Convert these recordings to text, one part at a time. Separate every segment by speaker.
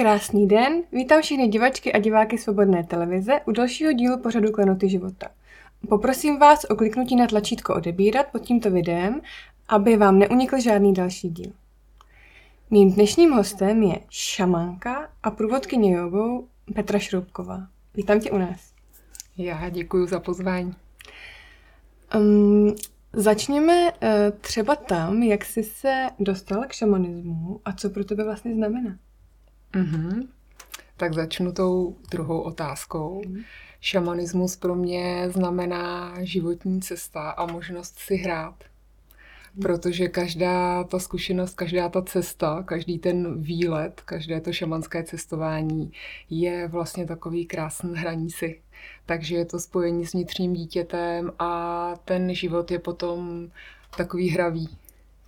Speaker 1: Krásný den, vítám všechny divačky a diváky Svobodné televize u dalšího dílu pořadu Klenoty života. Poprosím vás o kliknutí na tlačítko odebírat pod tímto videem, aby vám neunikl žádný další díl. Mým dnešním hostem je šamanka a průvodkyně jogou Petra Šroubková. Vítám tě u nás.
Speaker 2: Já děkuji za pozvání.
Speaker 1: Um, začněme uh, třeba tam, jak jsi se dostala k šamanismu a co pro tebe vlastně znamená.
Speaker 2: Mm-hmm. Tak začnu tou druhou otázkou. Mm. Šamanismus pro mě znamená životní cesta a možnost si hrát. Mm. Protože každá ta zkušenost, každá ta cesta, každý ten výlet, každé to šamanské cestování je vlastně takový krásný hraní si. Takže je to spojení s vnitřním dítětem a ten život je potom takový hravý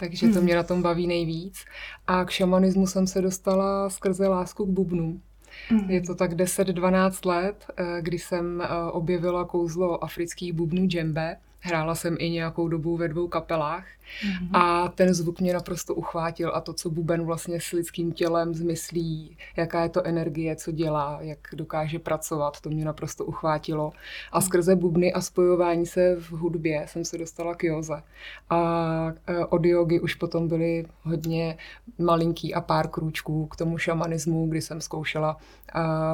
Speaker 2: takže to hmm. mě na tom baví nejvíc. A k šamanismu jsem se dostala skrze lásku k bubnu. Mm. Je to tak 10-12 let, eh, kdy jsem eh, objevila kouzlo afrických bubnů džembe. Hrála jsem i nějakou dobu ve dvou kapelách mm-hmm. a ten zvuk mě naprosto uchvátil a to, co buben vlastně s lidským tělem zmyslí, jaká je to energie, co dělá, jak dokáže pracovat, to mě naprosto uchvátilo. A mhm. skrze bubny a spojování se v hudbě jsem se dostala k józe. A e, od jogy už potom byly hodně malinký a pár krůčků k tomu šamanismu, kdy jsem zkoušela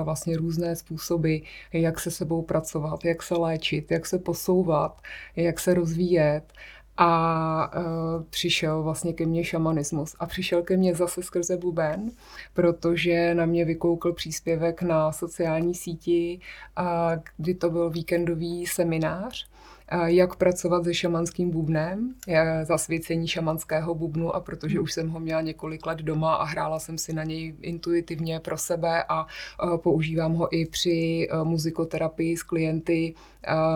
Speaker 2: vlastně různé způsoby, jak se sebou pracovat, jak se léčit, jak se posouvat, jak se rozvíjet a uh, přišel vlastně ke mně šamanismus. A přišel ke mně zase skrze buben, protože na mě vykoukl příspěvek na sociální síti, uh, kdy to byl víkendový seminář jak pracovat se šamanským bubnem, zasvěcení šamanského bubnu a protože hmm. už jsem ho měla několik let doma a hrála jsem si na něj intuitivně pro sebe a používám ho i při muzikoterapii s klienty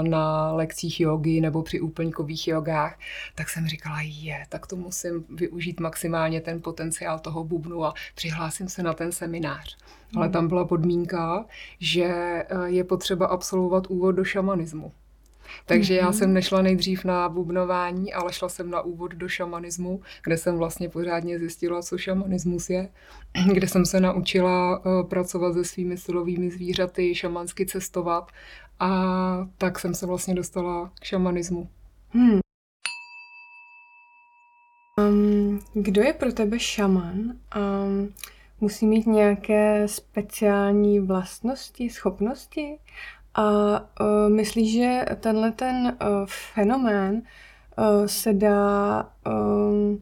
Speaker 2: na lekcích jogy nebo při úplňkových jogách, tak jsem říkala, je, tak to musím využít maximálně ten potenciál toho bubnu a přihlásím se na ten seminář. Ale hmm. tam byla podmínka, že je potřeba absolvovat úvod do šamanismu. Takže mm-hmm. já mhm. jsem nešla nejdřív na bubnování, ale šla jsem na úvod do šamanismu, kde jsem vlastně pořádně zjistila, co šamanismus je, kde jsem se naučila uh, pracovat se svými silovými zvířaty, šamansky cestovat a tak jsem se vlastně dostala k šamanismu. Hmm.
Speaker 1: Um, kdo je pro tebe šaman? Um, musí mít nějaké speciální vlastnosti, schopnosti? A uh, myslíš, že tenhle ten uh, fenomén uh, se dá uh,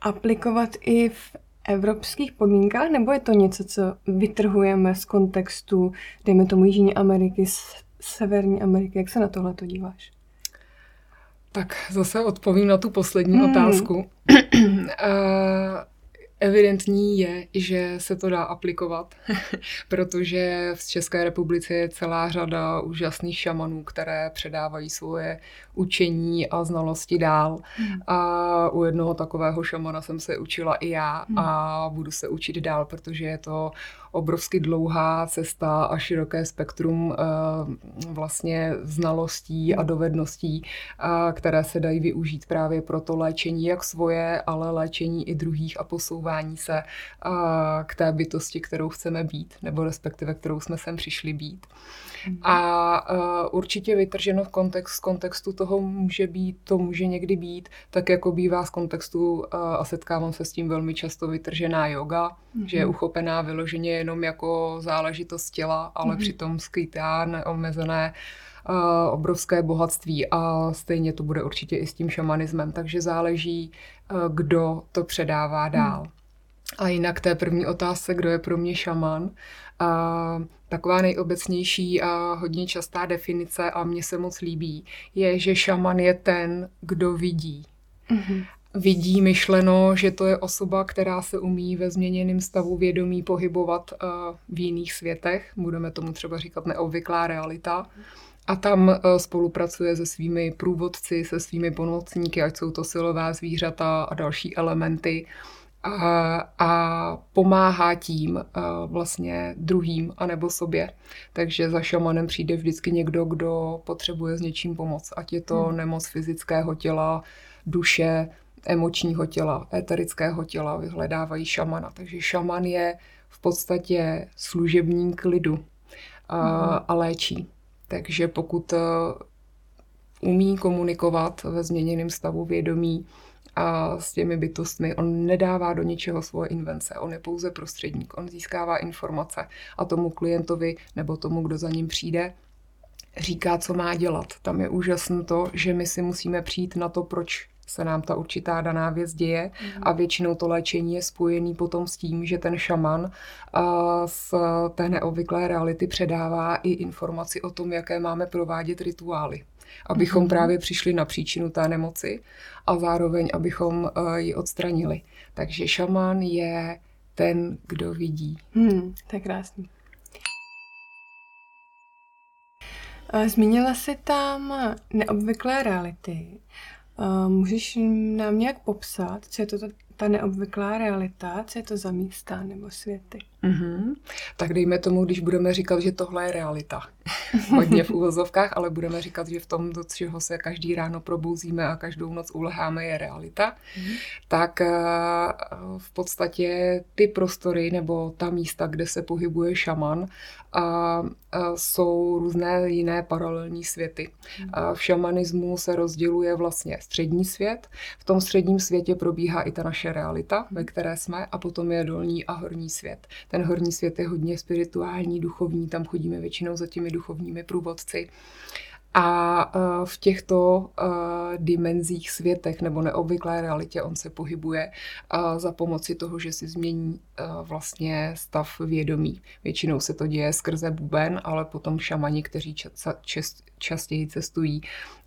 Speaker 1: aplikovat i v evropských podmínkách, nebo je to něco, co vytrhujeme z kontextu, dejme tomu Jižní Ameriky, Severní Ameriky? Jak se na tohle to díváš?
Speaker 2: Tak zase odpovím na tu poslední hmm. otázku. uh, Evidentní je, že se to dá aplikovat, protože v České republice je celá řada úžasných šamanů, které předávají svoje učení a znalosti dál. Hmm. A u jednoho takového šamana jsem se učila i já hmm. a budu se učit dál, protože je to obrovsky dlouhá cesta a široké spektrum eh, vlastně znalostí a dovedností, které se dají využít právě pro to léčení jak svoje, ale léčení i druhých a posouvání se k té bytosti, kterou chceme být, nebo respektive kterou jsme sem přišli být. Mhm. A určitě vytrženo v kontext, z kontextu toho může být, to může někdy být, tak jako bývá z kontextu, a setkávám se s tím velmi často, vytržená yoga, mm-hmm. že je uchopená vyloženě jenom jako záležitost těla, ale mm-hmm. přitom skrytá neomezené uh, obrovské bohatství a stejně to bude určitě i s tím šamanismem, takže záleží, uh, kdo to předává dál. Mm. A jinak té první otázce, kdo je pro mě šaman, a taková nejobecnější a hodně častá definice a mně se moc líbí, je, že šaman je ten, kdo vidí. Mm-hmm. Vidí myšleno, že to je osoba, která se umí ve změněném stavu vědomí pohybovat uh, v jiných světech. Budeme tomu třeba říkat neobvyklá realita. a tam uh, spolupracuje se svými průvodci, se svými pomocníky, ať jsou to silová zvířata a další elementy a, a pomáhá tím uh, vlastně druhým anebo sobě. Takže za šamanem přijde vždycky někdo, kdo potřebuje s něčím pomoc. Ať je to hmm. nemoc fyzického těla, duše, emočního těla, eterického těla, vyhledávají šamana. Takže šaman je v podstatě služebník lidu a, hmm. a léčí. Takže pokud uh, umí komunikovat ve změněném stavu vědomí, a s těmi bytostmi. On nedává do ničeho svoje invence, on je pouze prostředník, on získává informace a tomu klientovi nebo tomu, kdo za ním přijde, říká, co má dělat. Tam je úžasné to, že my si musíme přijít na to, proč se nám ta určitá daná věc děje mm. a většinou to léčení je spojený potom s tím, že ten šaman z té neobvyklé reality předává i informaci o tom, jaké máme provádět rituály abychom mm-hmm. právě přišli na příčinu té nemoci a zároveň, abychom uh, ji odstranili. Takže šaman je ten, kdo vidí.
Speaker 1: Hmm, to je krásný. Zmínila jsi tam neobvyklé reality. Můžeš nám nějak popsat, co je to ta neobvyklá realita, co je to za místa nebo světy?
Speaker 2: Mm-hmm. Tak dejme tomu, když budeme říkat, že tohle je realita. Hodně v úvozovkách, ale budeme říkat, že v tom, do čeho se každý ráno probouzíme a každou noc uleháme, je realita. Mm-hmm. Tak eh, v podstatě ty prostory nebo ta místa, kde se pohybuje šaman, a, jsou různé jiné paralelní světy. A v šamanismu se rozděluje vlastně střední svět. V tom středním světě probíhá i ta naše realita, ve které jsme, a potom je dolní a horní svět. Ten horní svět je hodně spirituální, duchovní, tam chodíme většinou za těmi duchovními průvodci. A e, v těchto e, dimenzích světech nebo neobvyklé realitě on se pohybuje e, za pomoci toho, že si změní vlastně stav vědomí. Většinou se to děje skrze buben, ale potom šamani, kteří častěji cestují,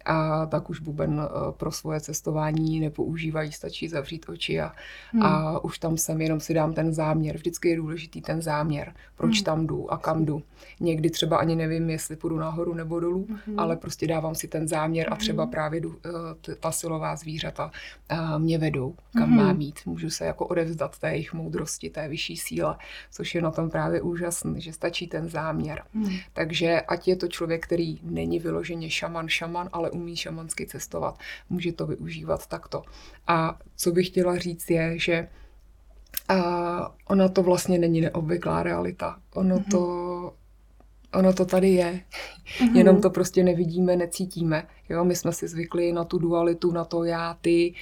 Speaker 2: a tak už buben eh, pro svoje cestování nepoužívají, stačí zavřít oči a, hmm. a už tam jsem, jenom si dám ten záměr. Vždycky je důležitý ten záměr, proč hmm. tam jdu a kam jdu. Někdy třeba ani nevím, jestli půjdu nahoru nebo dolů, hmm. ale prostě dávám si ten záměr a třeba hmm. právě jdu, eh, ta silová zvířata eh, mě vedou, kam hmm. mám jít. Můžu se jako odevzdat té jejich moudrosti, té vyšší síle, což je na tom právě úžasné, že stačí ten záměr. Hmm. Takže ať je to člověk, který není vyloženě šaman, šaman, ale umí šamansky cestovat, může to využívat takto. A co bych chtěla říct je, že a ona to vlastně není neobvyklá realita. Ono mm-hmm. to ono to tady je, mm-hmm. jenom to prostě nevidíme, necítíme. Jo, my jsme si zvykli na tu dualitu, na to já, ty,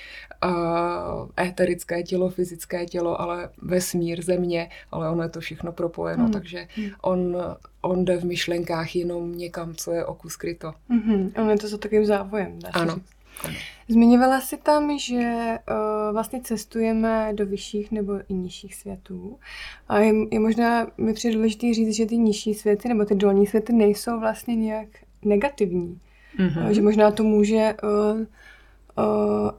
Speaker 2: uh, éterické tělo, fyzické tělo, ale vesmír, země, ale ono je to všechno propojeno, mm-hmm. takže on, on jde v myšlenkách jenom někam, co je oku skryto.
Speaker 1: Mm-hmm. On je to za takovým závojem,
Speaker 2: dá Ano.
Speaker 1: Říct. Zmiňovala si tam, že uh, vlastně cestujeme do vyšších nebo i nižších světů. A je, je možná mi přijde důležité říct, že ty nižší světy nebo ty dolní světy nejsou vlastně nějak negativní. Mm-hmm. Uh, že možná to může uh, uh,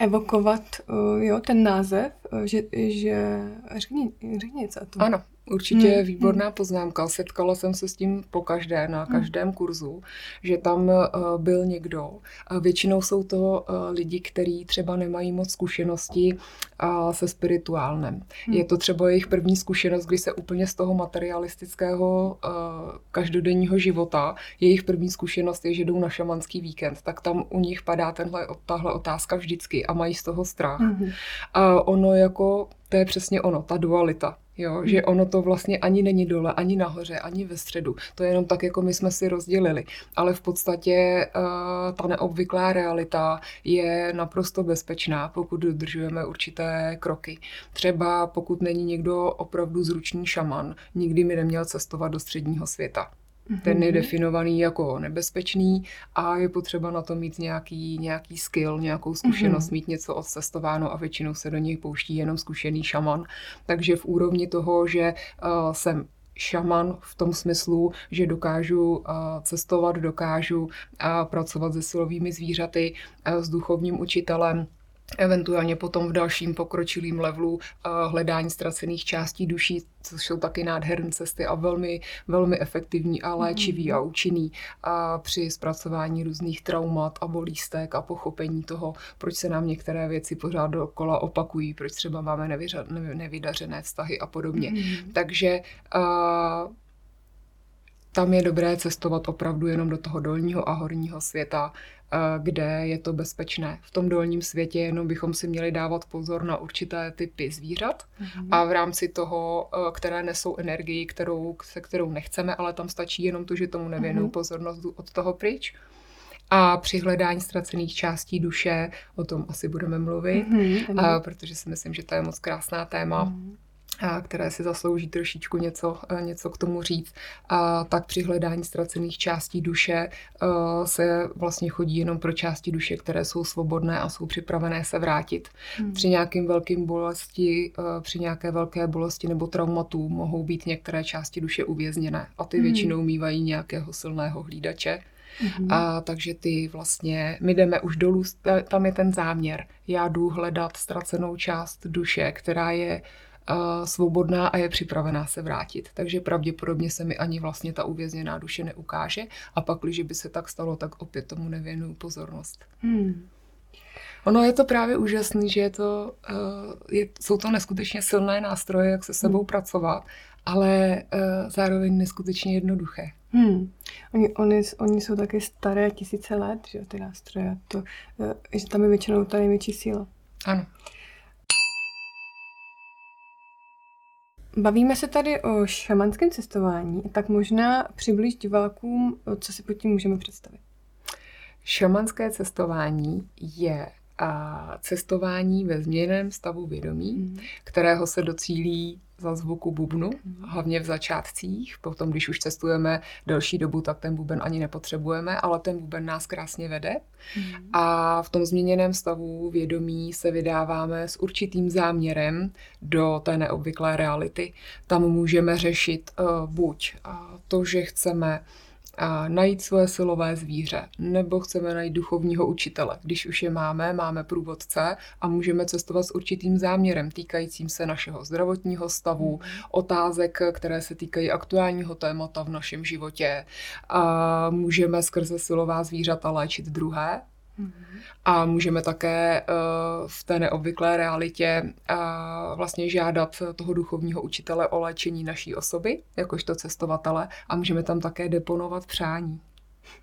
Speaker 1: evokovat uh, jo, ten název, uh, že, že řekni, řekni něco o tom.
Speaker 2: Ano, Určitě hmm. výborná poznámka. Setkala jsem se s tím po každé, na hmm. každém hmm. kurzu, že tam uh, byl někdo. Většinou jsou to uh, lidi, kteří třeba nemají moc zkušenosti se spirituálnem. Hmm. Je to třeba jejich první zkušenost, kdy se úplně z toho materialistického uh, každodenního života, jejich první zkušenost je, že jdou na šamanský víkend, tak tam u nich padá tenhle, tahle otázka vždycky a mají z toho strach. Hmm. A ono jako, to je přesně ono, ta dualita Jo, hmm. že ono to vlastně ani není dole, ani nahoře, ani ve středu. To je jenom tak, jako my jsme si rozdělili. Ale v podstatě uh, ta neobvyklá realita je naprosto bezpečná, pokud dodržujeme určité kroky. Třeba pokud není někdo opravdu zručný šaman, nikdy mi neměl cestovat do středního světa. Ten je mhm. definovaný jako nebezpečný a je potřeba na to mít nějaký, nějaký skill, nějakou zkušenost, mm-hmm. mít něco odcestováno a většinou se do něj pouští jenom zkušený šaman. Takže v úrovni toho, že uh, jsem šaman v tom smyslu, že dokážu uh, cestovat, dokážu uh, pracovat se silovými zvířaty, uh, s duchovním učitelem, eventuálně potom v dalším pokročilým levelu hledání ztracených částí duší, což jsou taky nádherné cesty a velmi, velmi efektivní a léčivý mm. a účinný a při zpracování různých traumat a bolístek a pochopení toho, proč se nám některé věci pořád dokola opakují, proč třeba máme nevyřad, nevydařené vztahy a podobně. Mm. Takže uh, tam je dobré cestovat opravdu jenom do toho dolního a horního světa, eh, kde je to bezpečné. V tom dolním světě jenom bychom si měli dávat pozor na určité typy zvířat mm-hmm. a v rámci toho, eh, které nesou energii, kterou, se kterou nechceme, ale tam stačí jenom to, že tomu nevěnují mm-hmm. pozornost od toho pryč. A při hledání ztracených částí duše, o tom asi budeme mluvit, mm-hmm. a, protože si myslím, že to je moc krásná téma. Mm-hmm které si zaslouží trošičku něco, e, něco k tomu říct, a tak při hledání ztracených částí duše e, se vlastně chodí jenom pro části duše, které jsou svobodné a jsou připravené se vrátit. Hmm. Při nějakým velkým bolesti, e, při nějaké velké bolesti nebo traumatu mohou být některé části duše uvězněné a ty hmm. většinou mývají nějakého silného hlídače, Mm-hmm. A takže ty vlastně, my jdeme už dolů, tam je ten záměr. Já jdu hledat ztracenou část duše, která je svobodná a je připravená se vrátit. Takže pravděpodobně se mi ani vlastně ta uvězněná duše neukáže a pak, když by se tak stalo, tak opět tomu nevěnuju pozornost. Hmm. Ono je to právě úžasné, že je to, uh, je, jsou to neskutečně silné nástroje, jak se sebou hmm. pracovat, ale uh, zároveň neskutečně jednoduché. Hmm.
Speaker 1: Oni, oni, oni jsou taky staré tisíce let, že ty nástroje. To, uh, že tam je většinou ta největší síla.
Speaker 2: Ano.
Speaker 1: Bavíme se tady o šamanském cestování, tak možná přiblíž divákům, co si pod tím můžeme představit.
Speaker 2: Šamanské cestování je a cestování ve změněném stavu vědomí, mm. kterého se docílí za zvuku bubnu, mm. hlavně v začátcích. Potom, když už cestujeme delší dobu, tak ten buben ani nepotřebujeme, ale ten buben nás krásně vede. Mm. A v tom změněném stavu vědomí se vydáváme s určitým záměrem do té neobvyklé reality. Tam můžeme řešit uh, buď uh, to, že chceme a najít svoje silové zvíře, nebo chceme najít duchovního učitele. Když už je máme, máme průvodce a můžeme cestovat s určitým záměrem týkajícím se našeho zdravotního stavu, otázek, které se týkají aktuálního témata v našem životě. A můžeme skrze silová zvířata léčit druhé, a můžeme také uh, v té neobvyklé realitě uh, vlastně žádat toho duchovního učitele o léčení naší osoby, jakožto cestovatele, a můžeme tam také deponovat přání.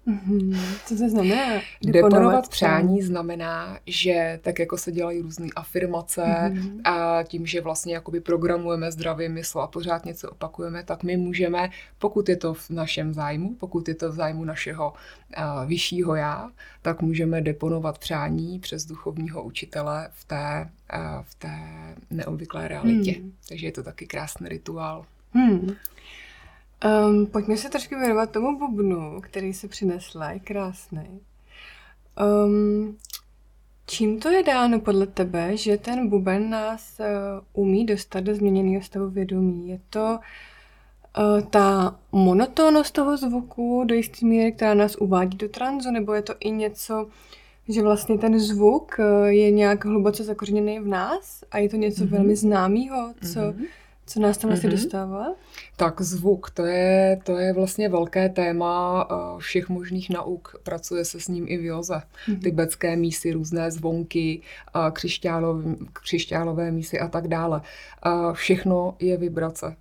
Speaker 1: Mm-hmm. Co to znamená?
Speaker 2: Deponovat, deponovat přání znamená, že tak jako se dělají různé afirmace mm-hmm. a tím, že vlastně jakoby programujeme zdravý mysl a pořád něco opakujeme, tak my můžeme, pokud je to v našem zájmu, pokud je to v zájmu našeho uh, vyššího já, tak můžeme deponovat přání přes duchovního učitele v té, uh, v té neobvyklé realitě. Mm. Takže je to taky krásný rituál. Mm.
Speaker 1: Um, pojďme se trošku věnovat tomu bubnu, který se přinesla, je krásný. Um, čím to je dáno podle tebe, že ten buben nás uh, umí dostat do změněného stavu vědomí? Je to uh, ta monotónnost toho zvuku do jisté míry, která nás uvádí do tranzu, nebo je to i něco, že vlastně ten zvuk uh, je nějak hluboce zakořeněný v nás a je to něco mm-hmm. velmi známého, co, mm-hmm. Co nás tam vlastně mm-hmm. dostává?
Speaker 2: Tak zvuk, to je, to je vlastně velké téma eh, všech možných nauk. Pracuje se s ním i v joze. Mm-hmm. Tibetské mísy, různé zvonky, eh, křišťálové, křišťálové mísy a tak dále. Eh, všechno je vibrace. Mhm.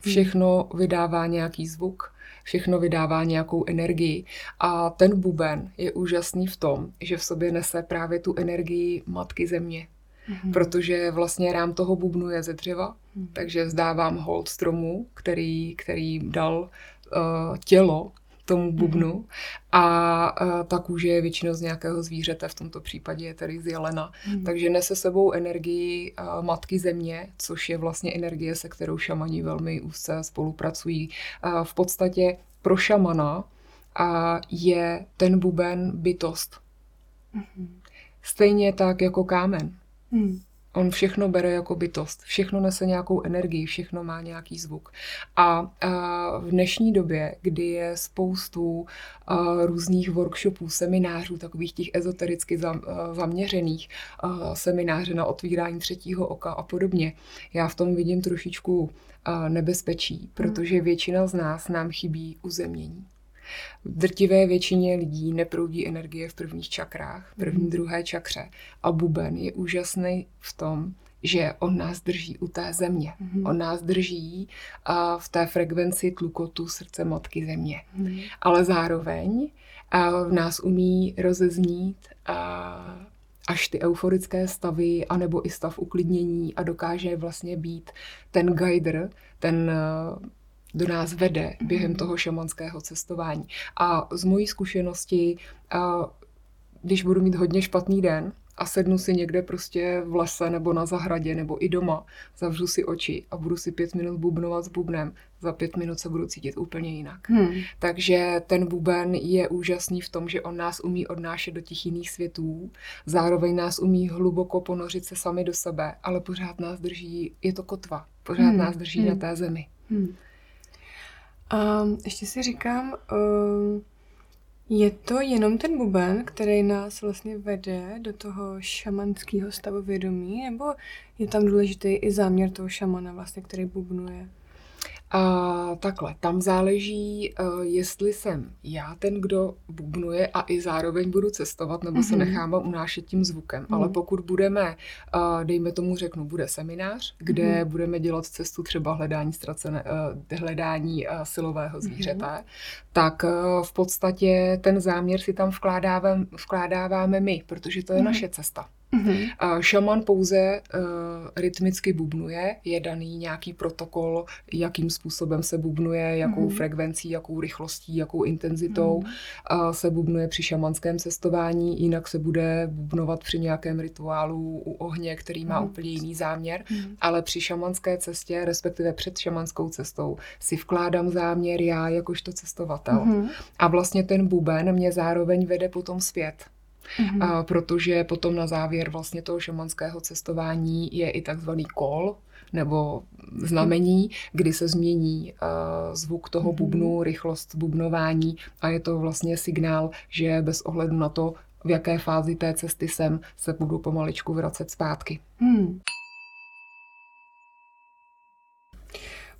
Speaker 2: Všechno vydává nějaký zvuk, všechno vydává nějakou energii. A ten buben je úžasný v tom, že v sobě nese právě tu energii Matky Země, mm-hmm. protože vlastně rám toho bubnu je ze dřeva, mm-hmm. takže vzdávám hold stromu, který, který dal uh, tělo tomu mhm. bubnu mm-hmm. a uh, ta kůže je většinou z nějakého zvířete, v tomto případě je tedy z jelena, mm-hmm. takže nese sebou energii uh, matky země, což je vlastně energie, se kterou šamani velmi úzce spolupracují. Uh, v podstatě pro šamana uh, je ten buben bytost. Mm-hmm. Stejně tak jako kámen. Hmm. On všechno bere jako bytost, všechno nese nějakou energii, všechno má nějaký zvuk. A, a v dnešní době, kdy je spoustu a, různých workshopů, seminářů, takových těch ezotericky za, a, zaměřených, a, semináře na otvírání třetího oka a podobně, já v tom vidím trošičku nebezpečí, protože většina z nás nám chybí uzemnění. V drtivé většině lidí neproudí energie v prvních čakrách, v první, mhm. druhé čakře. A buben je úžasný v tom, že on nás drží u té země. Mm-hmm. On nás drží uh, v té frekvenci tlukotu srdce matky země. Mm-hmm. Ale zároveň uh, v nás umí rozeznít uh, až ty euforické stavy, anebo i stav uklidnění a dokáže vlastně být ten guider, ten uh, do nás vede během mhm. toho šamanského cestování. A z mojí zkušenosti, když budu mít hodně špatný den, a sednu si někde prostě v lese nebo na zahradě nebo i doma, zavřu si oči a budu si pět minut bubnovat s bubnem, za pět minut se budu cítit úplně jinak. Hmm. Takže ten buben je úžasný v tom, že on nás umí odnášet do těch jiných světů, zároveň nás umí hluboko ponořit se sami do sebe, ale pořád nás drží, je to kotva, pořád hmm. nás drží hmm. na té zemi. Hmm.
Speaker 1: A ještě si říkám, uh, je to jenom ten buben, který nás vlastně vede do toho šamanského stavu vědomí, nebo je tam důležitý i záměr toho šamana, vlastně, který bubnuje?
Speaker 2: A takhle, tam záleží, uh, jestli jsem já ten, kdo bubnuje a i zároveň budu cestovat, nebo mm-hmm. se mhm. nechám unášet tím zvukem. Mm-hmm. Ale pokud budeme, uh, dejme tomu řeknu, bude seminář, kde mm-hmm. budeme dělat cestu třeba hledání ztracené, uh, hledání silového zvířete, mm-hmm. tak v podstatě ten záměr si tam vkládáváme, vkládáváme my, protože to je mm-hmm. naše cesta. Mm-hmm. Šaman pouze uh, rytmicky bubnuje, je daný nějaký protokol, jakým způsobem se bubnuje, jakou mm-hmm. frekvencí, jakou rychlostí, jakou intenzitou mm-hmm. uh, se bubnuje při šamanském cestování, jinak se bude bubnovat při nějakém rituálu u ohně, který má mm-hmm. úplně jiný záměr, mm-hmm. ale při šamanské cestě, respektive před šamanskou cestou, si vkládám záměr já jakožto cestovatel. Mm-hmm. A vlastně ten buben mě zároveň vede potom zpět. Mm-hmm. A protože potom na závěr vlastně toho šamanského cestování je i takzvaný kol, nebo znamení, kdy se změní uh, zvuk toho mm-hmm. bubnu, rychlost bubnování a je to vlastně signál, že bez ohledu na to, v jaké fázi té cesty jsem, se budu pomaličku vracet zpátky. Mm.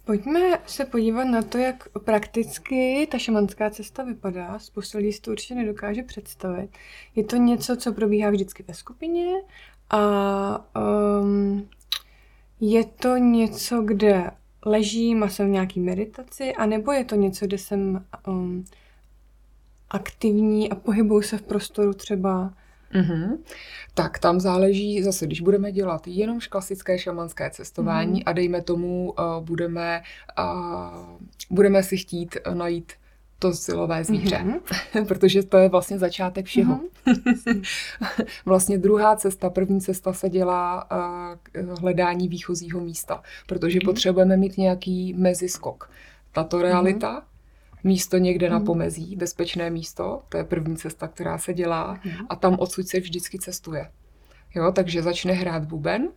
Speaker 1: Pojďme se podívat na to, jak prakticky ta šamanská cesta vypadá. Spousta lidí si to určitě nedokáže představit. Je to něco, co probíhá vždycky ve skupině a um, je to něco, kde ležím a jsem v nějaký meditaci, anebo je to něco, kde jsem um, aktivní a pohybuju se v prostoru třeba
Speaker 2: Mm-hmm. Tak tam záleží zase, když budeme dělat jenom klasické šamanské cestování mm-hmm. a dejme tomu, uh, budeme, uh, budeme si chtít najít to silové zvíře, mm-hmm. protože to je vlastně začátek všeho. Mm-hmm. vlastně druhá cesta, první cesta se dělá uh, hledání výchozího místa, protože mm-hmm. potřebujeme mít nějaký meziskok. Tato realita mm-hmm místo někde na mhm. pomezí, bezpečné místo, to je první cesta, která se dělá mhm. a tam odsud se vždycky cestuje. Jo, takže začne hrát buben,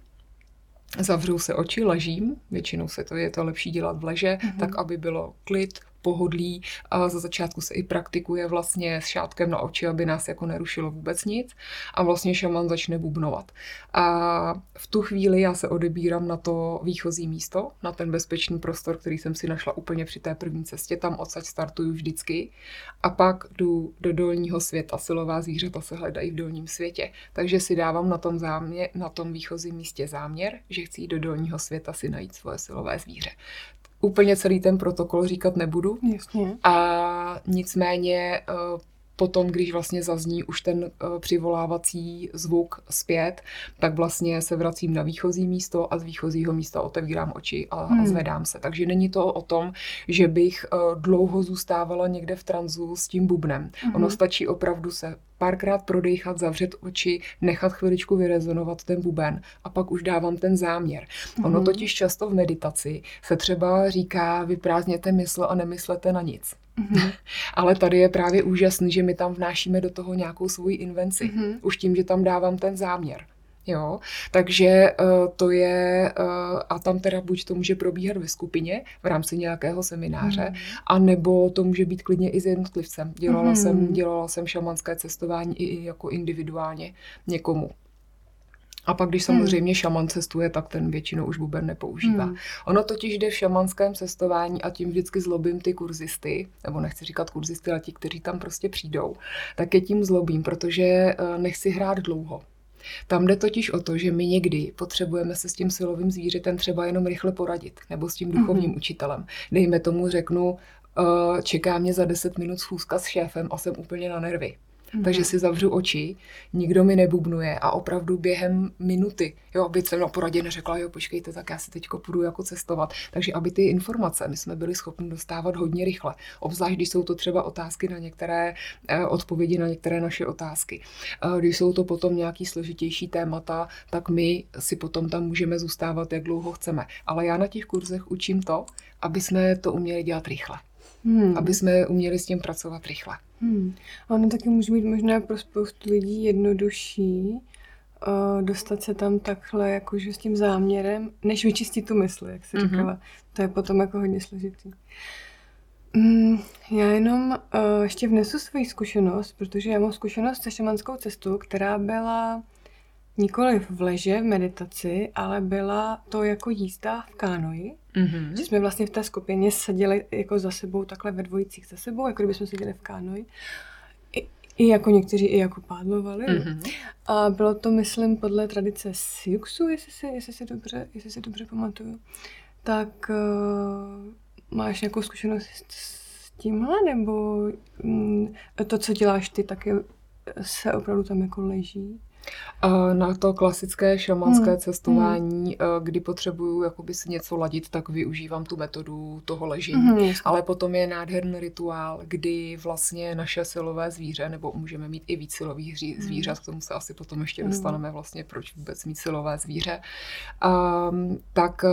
Speaker 2: zavřou se oči, ležím, většinou se to je to lepší dělat v leže, mm-hmm. tak aby bylo klid, pohodlí. A za začátku se i praktikuje vlastně s šátkem na oči, aby nás jako nerušilo vůbec nic. A vlastně šaman začne bubnovat. A v tu chvíli já se odebírám na to výchozí místo, na ten bezpečný prostor, který jsem si našla úplně při té první cestě. Tam odsaď startuju vždycky. A pak jdu do dolního světa. Silová zvířata se hledají v dolním světě. Takže si dávám na tom, záměr, na tom výchozím místě záměr, že chci jít do dolního světa si najít svoje silové zvíře úplně celý ten protokol říkat nebudu.
Speaker 1: Jasně.
Speaker 2: A nicméně eh, potom, když vlastně zazní už ten uh, přivolávací zvuk zpět, tak vlastně se vracím na výchozí místo a z výchozího místa otevírám oči a, hmm. a zvedám se. Takže není to o tom, že bych uh, dlouho zůstávala někde v tranzu s tím bubnem. Hmm. Ono stačí opravdu se párkrát prodejchat, zavřet oči, nechat chviličku vyrezonovat ten buben a pak už dávám ten záměr. Mm-hmm. Ono totiž často v meditaci se třeba říká, vyprázdněte mysl a nemyslete na nic. Mm-hmm. Ale tady je právě úžasný, že my tam vnášíme do toho nějakou svoji invenci. Mm-hmm. Už tím, že tam dávám ten záměr. Jo, takže uh, to je, uh, a tam teda buď to může probíhat ve skupině v rámci nějakého semináře, mm. a nebo to může být klidně i s jednotlivcem. Dělala, mm. jsem, dělala jsem šamanské cestování i, jako individuálně někomu. A pak, když samozřejmě hmm. šaman cestuje, tak ten většinou už buben nepoužívá. Hmm. Ono totiž jde v šamanském cestování a tím vždycky zlobím ty kurzisty, nebo nechci říkat kurzisty, ale ti, kteří tam prostě přijdou, tak je tím zlobím, protože eh, nechci hrát dlouho. Tam jde totiž o to, že my někdy potřebujeme se s tím silovým zvířetem třeba jenom rychle poradit, nebo s tím duchovním mm-hmm. učitelem. Dejme tomu, řeknu, eh, čeká mě za 10 minut schůzka s šéfem a jsem úplně na nervy. Mm. Takže si zavřu oči, nikdo mi nebubnuje a opravdu během minuty, jo, byť jsem na poradě neřekla, jo, počkejte, tak já si teď půjdu jako cestovat. Takže aby ty informace my jsme byli schopni dostávat hodně rychle, obzvlášť když jsou to třeba otázky na některé, eh, odpovědi na některé naše otázky. Eh, když jsou to potom nějaký složitější témata, tak my si potom tam můžeme zůstávat, jak dlouho chceme. Ale já na těch kurzech učím to, aby jsme to uměli dělat rychle. Hmm. Aby jsme uměli s tím pracovat rychle.
Speaker 1: Hmm. Ono taky může být možná pro spoustu lidí jednodušší uh, dostat se tam takhle jakože s tím záměrem, než vyčistit tu mysl, jak se mm-hmm. říkala. To je potom jako hodně složitý. Mm, já jenom uh, ještě vnesu svoji zkušenost, protože já mám zkušenost se šamanskou cestou, která byla nikoli v leže, v meditaci, ale byla to jako jízda v kánoji. Mm-hmm. Že jsme vlastně v té skupině seděli jako za sebou, takhle ve dvojicích za sebou, jako kdyby jsme seděli v kánoji. I, i jako někteří i jako pádlovali. Mm-hmm. A bylo to, myslím, podle tradice Siuxu, jestli si, jestli si, dobře, jestli si dobře pamatuju. Tak uh, máš nějakou zkušenost s tímhle, nebo mm, to, co děláš ty, taky se opravdu tam jako leží?
Speaker 2: Na to klasické šamanské hmm. cestování, hmm. kdy potřebuju jakoby si něco ladit, tak využívám tu metodu toho ležení. Hmm. Ale potom je nádherný rituál, kdy vlastně naše silové zvíře, nebo můžeme mít i víc silových hmm. zvířat, k tomu se asi potom ještě hmm. dostaneme vlastně, proč vůbec mít silové zvíře, um, tak eh,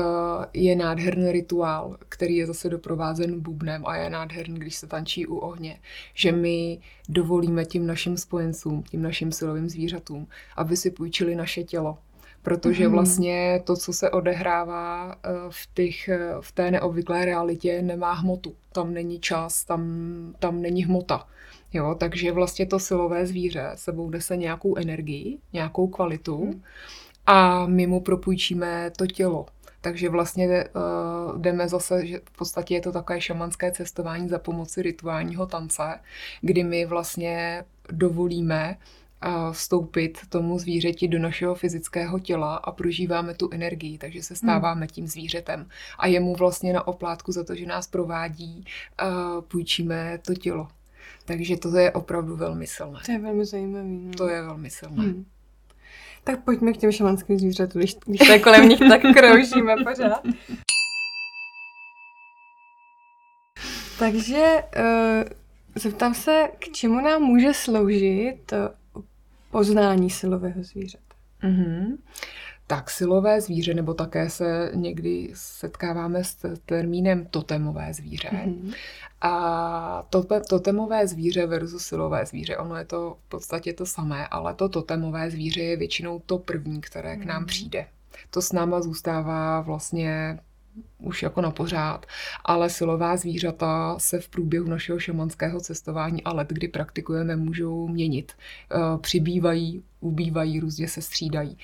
Speaker 2: je nádherný rituál, který je zase doprovázen bubnem a je nádherný, když se tančí u ohně, že my dovolíme tím našim spojencům, tím našim silovým zvířatům, aby si půjčili naše tělo. Protože mhm. vlastně to, co se odehrává eh, v, těch, eh, v té neobvyklé realitě, nemá hmotu. Tam není čas, tam, tam není hmota. Jo, takže vlastně to silové zvíře sebou nese nějakou energii, nějakou kvalitu mhm. a my mu propůjčíme to tělo. Takže vlastně uh, jdeme zase, že v podstatě je to takové šamanské cestování za pomoci rituálního tance, kdy my vlastně dovolíme vstoupit tomu zvířeti do našeho fyzického těla a prožíváme tu energii, takže se stáváme tím zvířetem. A jemu vlastně na oplátku za to, že nás provádí, půjčíme to tělo. Takže to je opravdu velmi silné.
Speaker 1: To je velmi zajímavé. No.
Speaker 2: To je velmi silné. Hmm.
Speaker 1: Tak pojďme k těm šamanským zvířatům, když, když tak kolem nich tak kroužíme pořád. Takže uh, zeptám se, k čemu nám může sloužit poznání silového zvířete.
Speaker 2: Mm-hmm. Tak silové zvíře, nebo také se někdy setkáváme s termínem totemové zvíře. Mm-hmm. A to, totemové zvíře versus silové zvíře, ono je to v podstatě to samé, ale to totemové zvíře je většinou to první, které k nám mm-hmm. přijde. To s náma zůstává vlastně už jako na pořád, ale silová zvířata se v průběhu našeho šamanského cestování a let, kdy praktikujeme, můžou měnit. Eh, přibývají, ubývají, různě se střídají.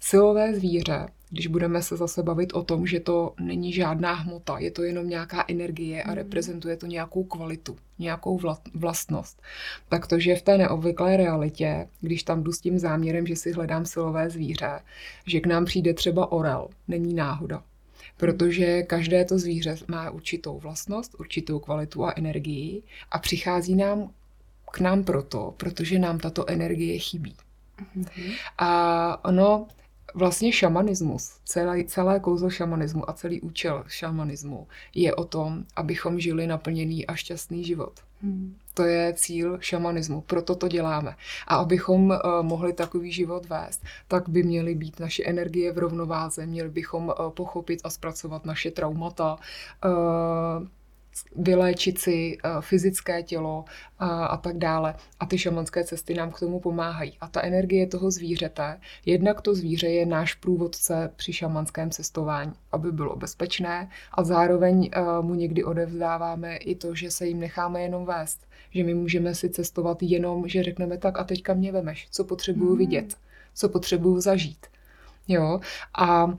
Speaker 2: Silové zvíře, když budeme se zase bavit o tom, že to není žádná hmota, je to jenom nějaká energie a mhm. reprezentuje to nějakou kvalitu, nějakou vlastnost, tak to, že v té neobvyklé realitě, když tam jdu s tím záměrem, že si hledám silové zvíře, že k nám přijde třeba orel, není náhoda protože každé to zvíře má určitou vlastnost, určitou kvalitu a energii a přichází nám k nám proto, protože nám tato energie chybí. Mm-hmm. A ono, vlastně šamanismus, celé, celé kouzlo šamanismu a celý účel šamanismu je o tom, abychom žili naplněný a šťastný život. Hmm. To je cíl šamanismu, proto to děláme. A abychom uh, mohli takový život vést, tak by měly být naše energie v rovnováze, měli bychom uh, pochopit a zpracovat naše traumata, uh, vyléčit si uh, fyzické tělo uh, a tak dále. A ty šamanské cesty nám k tomu pomáhají. A ta energie toho zvířete, jednak to zvíře je náš průvodce při šamanském cestování, aby bylo bezpečné a zároveň uh, mu někdy odevzdáváme i to, že se jim necháme jenom vést. Že my můžeme si cestovat jenom, že řekneme tak a teďka mě vemeš, co potřebuju hmm. vidět, co potřebuju zažít. Jo, a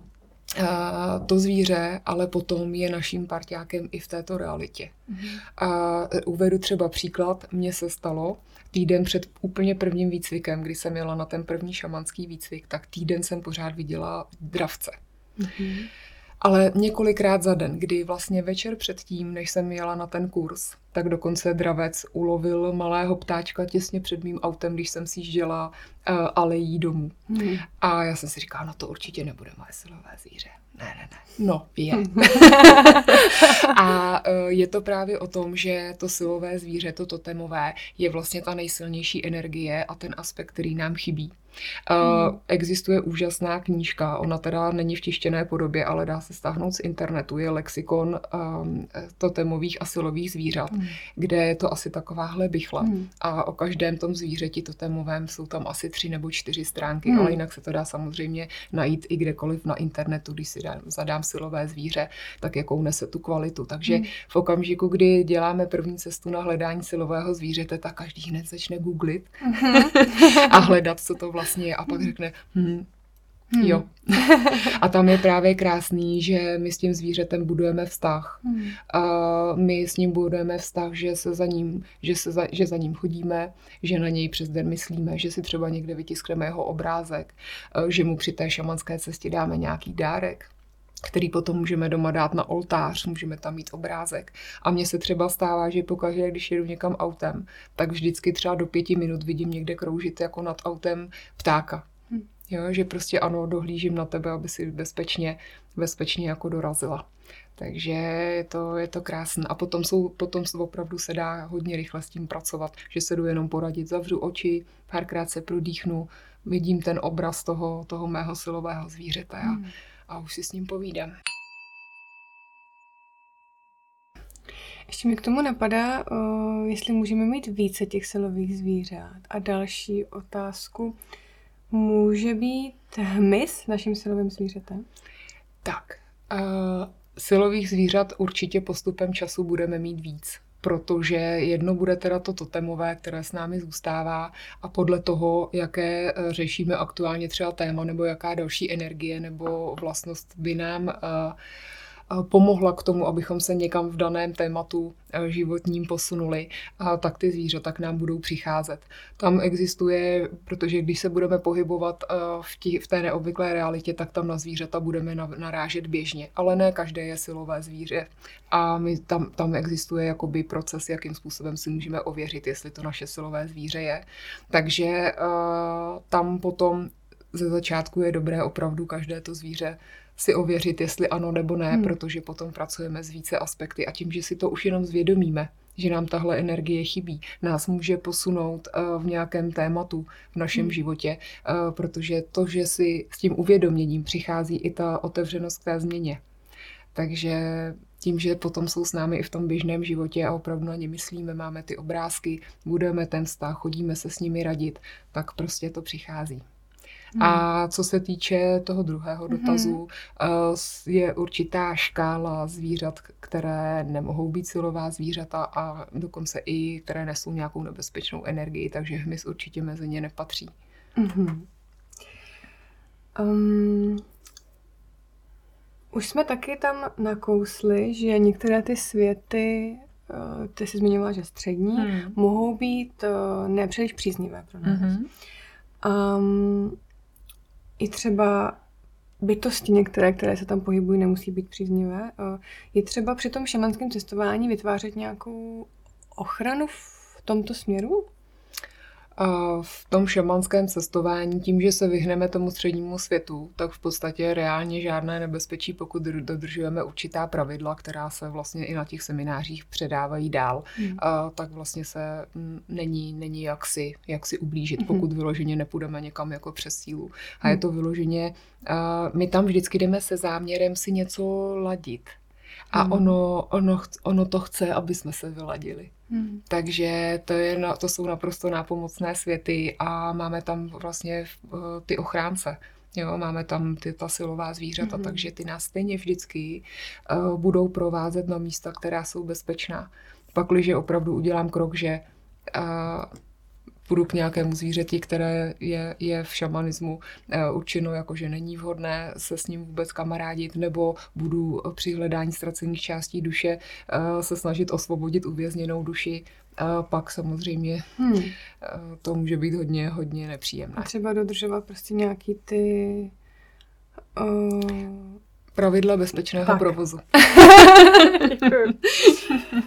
Speaker 2: to zvíře, ale potom je naším parťákem i v této realitě. Mm-hmm. A uvedu třeba příklad, mně se stalo týden před úplně prvním výcvikem, kdy jsem jela na ten první šamanský výcvik, tak týden jsem pořád viděla dravce. Mm-hmm ale několikrát za den, kdy vlastně večer předtím, než jsem jela na ten kurz, tak dokonce dravec ulovil malého ptáčka těsně před mým autem, když jsem si jížděla uh, alejí domů. Hmm. A já jsem si říkala, no to určitě nebude moje silové zvíře. Ne, ne, ne. No, je. a uh, je to právě o tom, že to silové zvíře, to totemové, je vlastně ta nejsilnější energie a ten aspekt, který nám chybí. Uh, existuje úžasná knížka, ona teda není v tištěné podobě, ale dá se stáhnout z internetu, je lexikon um, totemových a silových zvířat, hmm. kde je to asi takováhle bychla. Hmm. A o každém tom zvířeti totemovém jsou tam asi tři nebo čtyři stránky, hmm. ale jinak se to dá samozřejmě najít i kdekoliv na internetu, když si dám, zadám silové zvíře, tak jakou nese tu kvalitu. Takže hmm. v okamžiku, kdy děláme první cestu na hledání silového zvířete, tak každý hned začne googlit hmm. a hledat, co to vlastně je a pak řekne, hm, Hmm. Jo. A tam je právě krásný, že my s tím zvířetem budujeme vztah. Hmm. A my s ním budujeme vztah, že se za ním, že, se za, že za ním chodíme, že na něj přes den myslíme, že si třeba někde vytiskneme jeho obrázek, že mu při té šamanské cestě dáme nějaký dárek který potom můžeme doma dát na oltář, můžeme tam mít obrázek. A mně se třeba stává, že pokaždé, když jedu někam autem, tak vždycky třeba do pěti minut vidím někde kroužit jako nad autem ptáka. Jo, že prostě ano, dohlížím na tebe, aby si bezpečně, bezpečně jako dorazila. Takže je to, je to krásné. A potom, jsou, potom opravdu se dá hodně rychle s tím pracovat, že se jdu jenom poradit, zavřu oči, párkrát se prodýchnu, vidím ten obraz toho, toho mého silového zvířete. A, hmm a už si s ním povídám.
Speaker 1: Ještě mi k tomu napadá, jestli můžeme mít více těch silových zvířat. A další otázku, může být hmyz naším silovým zvířetem?
Speaker 2: Tak, uh, silových zvířat určitě postupem času budeme mít víc protože jedno bude teda to totemové, které s námi zůstává a podle toho, jaké eh, řešíme aktuálně třeba téma nebo jaká další energie nebo vlastnost by nám uh, pomohla k tomu, abychom se někam v daném tématu e, životním posunuli, tak ty zvířata k nám budou přicházet. Tam existuje, protože když se budeme pohybovat e, v, tí, v té neobvyklé realitě, tak tam na zvířata budeme narážet běžně, ale ne každé je silové zvíře. A my, tam, tam existuje jakoby proces, jakým způsobem si můžeme ověřit, jestli to naše silové zvíře je. Takže uh, tam potom ze začátku je dobré opravdu každé to zvíře si ověřit, jestli ano nebo ne, hmm. protože potom pracujeme s více aspekty a tím, že si to už jenom zvědomíme, že nám tahle energie chybí, nás může posunout uh, v nějakém tématu v našem hmm. životě, uh, protože to, že si s tím uvědoměním přichází i ta otevřenost k té změně. Takže tím, že potom jsou s námi i v tom běžném životě a opravdu na ně myslíme, máme ty obrázky, budeme ten vztah, chodíme se s nimi radit, tak prostě to přichází. Hmm. A co se týče toho druhého hmm. dotazu, hmm. je určitá škála zvířat, které nemohou být silová zvířata a dokonce i které nesou nějakou nebezpečnou energii, takže hmyz určitě mezi ně nepatří. Hmm.
Speaker 1: Um, už jsme taky tam nakousli, že některé ty světy, eh, ty jsi zmiňovala, že střední, hmm. mohou být eh, nepříliš příznivé pro nás. Hmm. Um, i třeba bytosti některé, které se tam pohybují, nemusí být příznivé. Je třeba při tom šamanském cestování vytvářet nějakou ochranu v tomto směru?
Speaker 2: V tom šamanském cestování, tím, že se vyhneme tomu střednímu světu, tak v podstatě reálně žádné nebezpečí, pokud dodržujeme určitá pravidla, která se vlastně i na těch seminářích předávají dál, hmm. tak vlastně se není, není jak si, jak si ublížit, hmm. pokud vyloženě nepůjdeme někam jako přes sílu. A je hmm. to vyloženě, my tam vždycky jdeme se záměrem si něco ladit A mm. ono, ono, ono to chce, aby jsme se vyladili. Mm. Takže to, je, to jsou naprosto nápomocné světy a máme tam vlastně uh, ty ochránce. Jo, máme tam ty, ta silová zvířata, mm-hmm. takže ty nás stejně vždycky uh, budou provázet na místa, která jsou bezpečná. Pak, když opravdu udělám krok, že uh, půjdu k nějakému zvířeti, které je, je v šamanismu uh, určeno jako, že není vhodné se s ním vůbec kamarádit, nebo budu při hledání ztracených částí duše uh, se snažit osvobodit uvězněnou duši, a pak samozřejmě hmm. to může být hodně, hodně nepříjemné. A
Speaker 1: třeba dodržovat prostě nějaký ty... Uh...
Speaker 2: Pravidla bezpečného tak. provozu.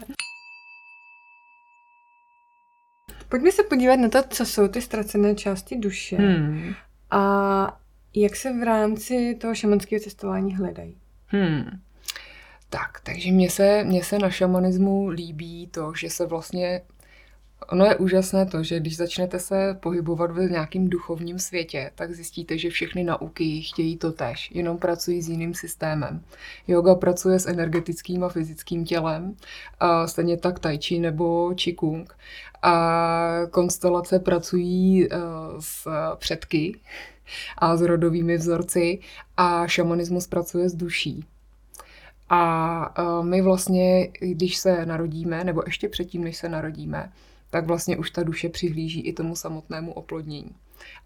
Speaker 1: Pojďme se podívat na to, co jsou ty ztracené části duše hmm. a jak se v rámci toho šamanského cestování hledají. Hmm.
Speaker 2: Tak, takže mně se, mně se na šamanismu líbí to, že se vlastně Ono je úžasné to, že když začnete se pohybovat v nějakým duchovním světě, tak zjistíte, že všechny nauky chtějí to tež, jenom pracují s jiným systémem. Yoga pracuje s energetickým a fyzickým tělem, a stejně tak tai chi nebo qigong. A konstelace pracují uh, s předky a s rodovými vzorci a šamanismus pracuje s duší. A uh, my vlastně, když se narodíme, nebo ještě předtím, než se narodíme, tak vlastně už ta duše přihlíží i tomu samotnému oplodnění.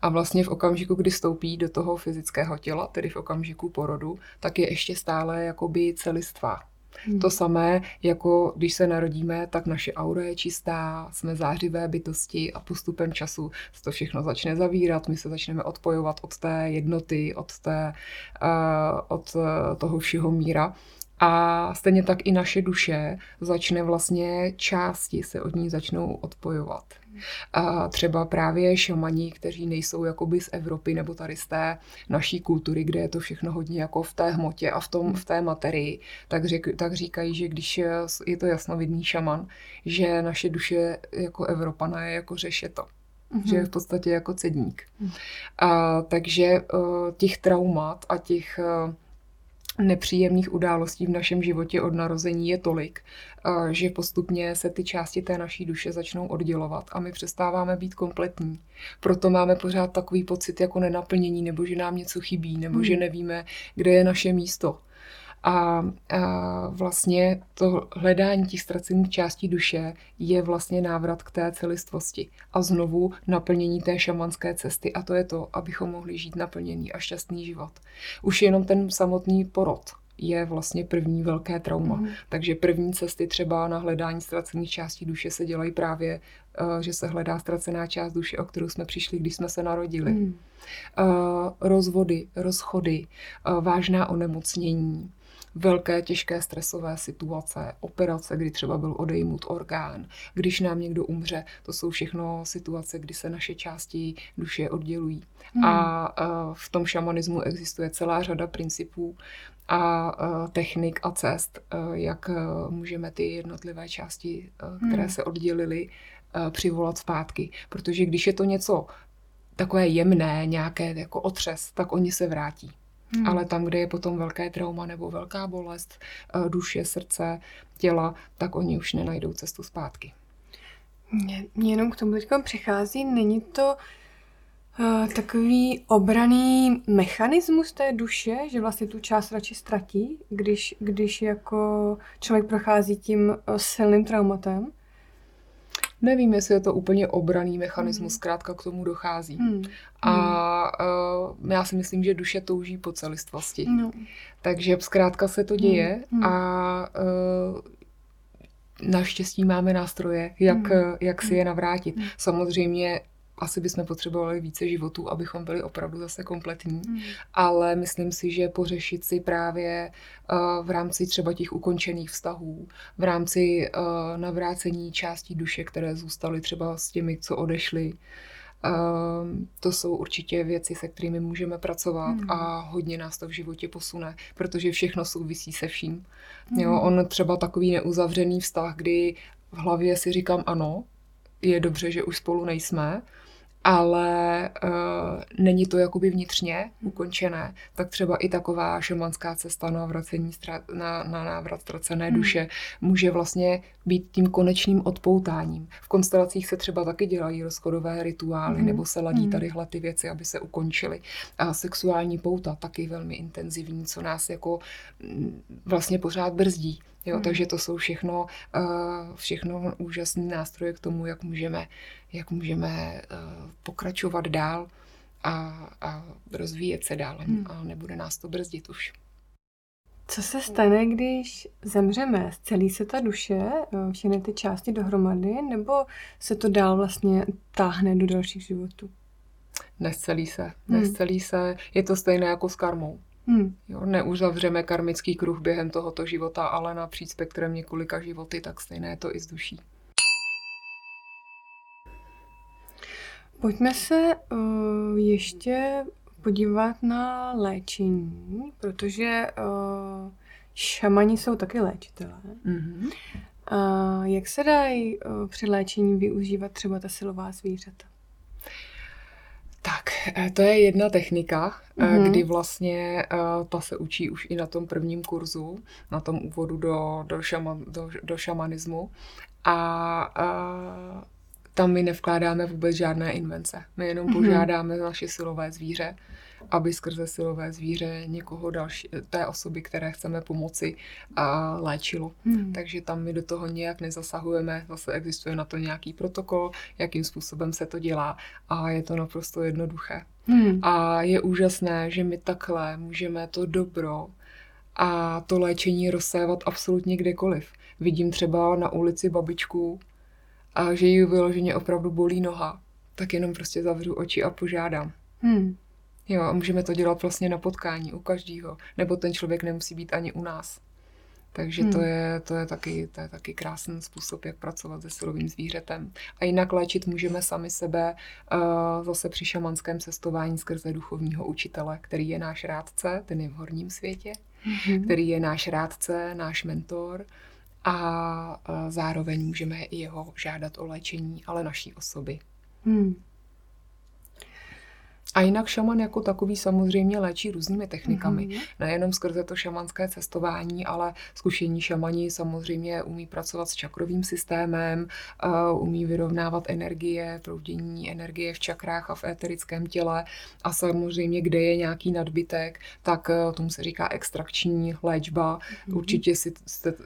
Speaker 2: A vlastně v okamžiku, kdy stoupí do toho fyzického těla, tedy v okamžiku porodu, tak je ještě stále jakoby celistvá. Hmm. To samé, jako když se narodíme, tak naše aura je čistá, jsme zářivé bytosti a postupem času se to všechno začne zavírat, my se začneme odpojovat od té jednoty, od, té, uh, od toho všeho míra. A stejně tak i naše duše začne vlastně části se od ní začnou odpojovat. A třeba právě šamani, kteří nejsou jakoby z Evropy nebo tady z té naší kultury, kde je to všechno hodně jako v té hmotě a v, tom, v té materii, tak, řek, tak říkají, že když je to jasnovidný šaman, že naše duše jako Evropana je jako řešeto. Mm-hmm. že je v podstatě jako cedník. Mm. A, takže uh, těch traumat a těch uh, nepříjemných událostí v našem životě od narození je tolik, eh, že postupně se ty části té naší duše začnou oddělovat a my přestáváme být kompletní. Proto máme pořád takový pocit jako nenaplnění, nebo že nám něco chybí, nebo hmm. že nevíme, kde je naše místo. A, a vlastně to hledání těch ztracených částí duše je vlastně návrat k té celistvosti a znovu naplnění té šamanské cesty. A to je to, abychom mohli žít naplněný a šťastný život. Už jenom ten samotný porod je vlastně první velké trauma. Mm. Takže první cesty třeba na hledání ztracených částí duše se dělají právě, uh, že se hledá ztracená část duše, o kterou jsme přišli, když jsme se narodili. Mm. Rozvody, rozchody, uh, vážná onemocnění, velké, těžké stresové situace, operace, kdy třeba byl odejmut orgán, když nám někdo umře, to jsou všechno situace, kdy se naše části duše oddělují. Hmm. A v tom šamanismu existuje celá řada principů a technik a cest, jak můžeme ty jednotlivé části, které hmm. se oddělily, přivolat zpátky. Protože když je to něco takové jemné, nějaké jako otřes, tak oni se vrátí. Hmm. Ale tam, kde je potom velké trauma nebo velká bolest eh, duše, srdce, těla, tak oni už nenajdou cestu zpátky.
Speaker 1: Mně, mě jenom k tomu teďka přichází, není to uh, takový obraný mechanismus té duše, že vlastně tu část radši ztratí, když, když jako člověk prochází tím uh, silným traumatem?
Speaker 2: Nevím, jestli je to úplně obraný mechanismus, mm. zkrátka k tomu dochází. Mm. A uh, já si myslím, že duše touží po celistvosti. No. Takže zkrátka se to děje mm. a uh, naštěstí máme nástroje, jak, mm. jak si je navrátit. Mm. Samozřejmě asi bychom potřebovali více životů, abychom byli opravdu zase kompletní. Hmm. Ale myslím si, že pořešit si právě uh, v rámci třeba těch ukončených vztahů, v rámci uh, navrácení částí duše, které zůstaly třeba s těmi, co odešli, Uh, to jsou určitě věci, se kterými můžeme pracovat hmm. a hodně nás to v životě posune, protože všechno souvisí se vším. Hmm. Jo, on třeba takový neuzavřený vztah, kdy v hlavě si říkám ano, je dobře, že už spolu nejsme, ale uh, není to jakoby vnitřně ukončené, tak třeba i taková šamanská cesta na, vracení, na, na návrat ztracené hmm. duše může vlastně být tím konečným odpoutáním. V konstelacích se třeba taky dělají rozchodové rituály, hmm. nebo se ladí hmm. tadyhle ty věci, aby se ukončily. A sexuální pouta taky velmi intenzivní, co nás jako mm, vlastně pořád brzdí. Jo, hmm. Takže to jsou všechno, uh, všechno úžasné nástroje k tomu, jak můžeme, jak můžeme uh, pokračovat dál a, a rozvíjet se dál. Hmm. A nebude nás to brzdit už.
Speaker 1: Co se stane, když zemřeme? Celí se ta duše, eh, všechny ty části dohromady, nebo se to dál vlastně táhne do dalších životů?
Speaker 2: Nescelí se. Hmm. Nescelí se. Je to stejné jako s karmou. Hmm. Jo, neuzavřeme karmický kruh během tohoto života, ale napříč spektrem několika životy, tak stejné je to i s duší.
Speaker 1: Pojďme se uh, ještě podívat na léčení, protože uh, šamani jsou taky léčitelé. Mm-hmm. Uh, jak se dají uh, při léčení využívat třeba ta silová zvířata?
Speaker 2: Tak, eh, to je jedna technika, mm-hmm. kdy vlastně uh, ta se učí už i na tom prvním kurzu, na tom úvodu do, do, šaman, do, do šamanismu. A uh, tam my nevkládáme vůbec žádné invence. My jenom mm-hmm. požádáme naše silové zvíře, aby skrze silové zvíře někoho další, té osoby, které chceme pomoci, a léčilo. Hmm. Takže tam my do toho nějak nezasahujeme, zase existuje na to nějaký protokol, jakým způsobem se to dělá a je to naprosto jednoduché. Hmm. A je úžasné, že my takhle můžeme to dobro a to léčení rozsévat absolutně kdekoliv. Vidím třeba na ulici babičku, a že ji vyloženě opravdu bolí noha, tak jenom prostě zavřu oči a požádám. Hmm. Jo, a můžeme to dělat vlastně na potkání u každého, nebo ten člověk nemusí být ani u nás. Takže hmm. to, je, to, je taky, to je taky krásný způsob, jak pracovat se silovým zvířetem. A jinak léčit můžeme sami sebe uh, zase při šamanském cestování skrze duchovního učitele, který je náš rádce, ten je v horním světě, hmm. který je náš rádce, náš mentor a uh, zároveň můžeme i jeho žádat o léčení, ale naší osoby. Hmm. A jinak šaman jako takový samozřejmě léčí různými technikami. Mm-hmm. Nejenom skrze to šamanské cestování, ale zkušení šamani samozřejmě umí pracovat s čakrovým systémem, uh, umí vyrovnávat energie, proudění energie v čakrách a v éterickém těle. A samozřejmě, kde je nějaký nadbytek, tak uh, tomu se říká extrakční léčba. Mm-hmm. Určitě si,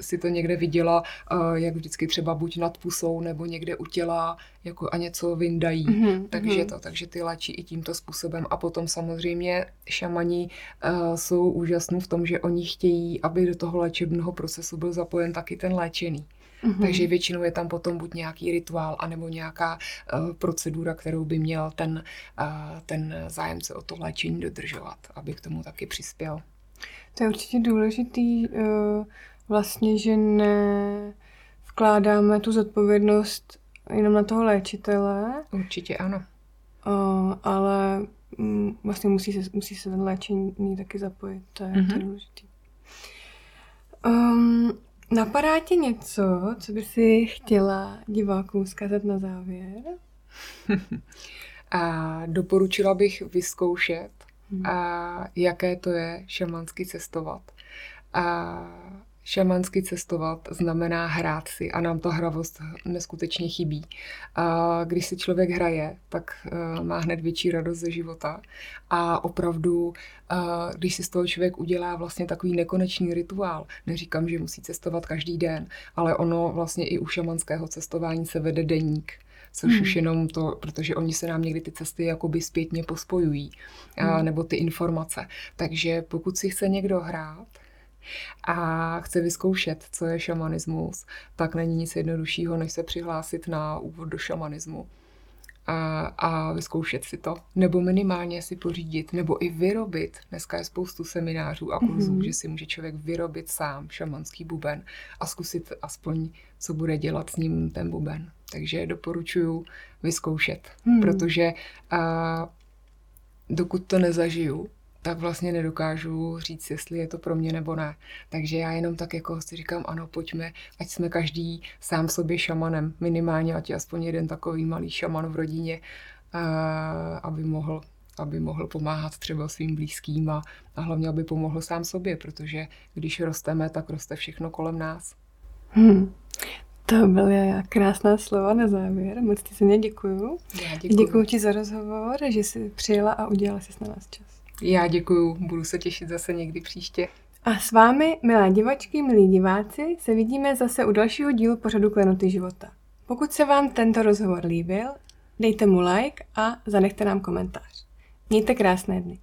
Speaker 2: si to někde viděla, uh, jak vždycky třeba buď nad pusou nebo někde u těla jako a něco vyndají. Mm-hmm. Takže to, takže ty léčí i tímto způsobem způsobem. A potom samozřejmě šamani uh, jsou úžasní v tom, že oni chtějí, aby do toho léčebného procesu byl zapojen taky ten léčený. Mm-hmm. Takže většinou je tam potom buď nějaký rituál, anebo nějaká uh, procedura, kterou by měl ten, uh, ten zájemce o to léčení dodržovat, aby k tomu taky přispěl.
Speaker 1: To je určitě důležitý, uh, vlastně, že ne vkládáme tu zodpovědnost jenom na toho léčitele.
Speaker 2: Určitě ano.
Speaker 1: Uh, ale um, vlastně musí se, musí se ten léčení taky zapojit, to je, mm-hmm. to je mhm. důležitý. Um, napadá ti něco, co by si chtěla divákům zkazat na závěr?
Speaker 2: a doporučila bych vyzkoušet, hmm. a jaké to je šamansky cestovat. A šamansky cestovat znamená hrát si a nám ta hravost neskutečně chybí. A když si člověk hraje, tak uh, má hned větší radost ze života a opravdu, uh, když si z toho člověk udělá vlastně takový nekonečný rituál, neříkám, že musí cestovat každý den, ale ono vlastně i u šamanského cestování se vede deník, což hmm. už jenom to, protože oni se nám někdy ty cesty jakoby zpětně pospojují, hmm. a, nebo ty informace. Takže pokud si chce někdo hrát, a chce vyzkoušet, co je šamanismus, tak není nic jednoduššího, než se přihlásit na úvod do šamanismu a, a vyzkoušet si to. Nebo minimálně si pořídit, nebo i vyrobit. Dneska je spoustu seminářů a kurzů, mm-hmm. že si může člověk vyrobit sám šamanský buben a zkusit aspoň, co bude dělat s ním ten buben. Takže doporučuji vyzkoušet, mm. protože a, dokud to nezažiju, tak vlastně nedokážu říct, jestli je to pro mě nebo ne. Takže já jenom tak jako si říkám, ano, pojďme, ať jsme každý sám sobě šamanem, minimálně, ať je aspoň jeden takový malý šaman v rodině, aby mohl aby mohl pomáhat třeba svým blízkým a, a hlavně, aby pomohl sám sobě, protože když rosteme, tak roste všechno kolem nás.
Speaker 1: Hmm. To byly krásná slova na závěr. Moc ti se mě děkuju.
Speaker 2: Já děkuju.
Speaker 1: Děkuju ti za rozhovor, že jsi přijela a udělala si na nás čas.
Speaker 2: Já děkuju, budu se těšit zase někdy příště.
Speaker 1: A s vámi, milé divačky, milí diváci, se vidíme zase u dalšího dílu pořadu Klenoty života. Pokud se vám tento rozhovor líbil, dejte mu like a zanechte nám komentář. Mějte krásné dny.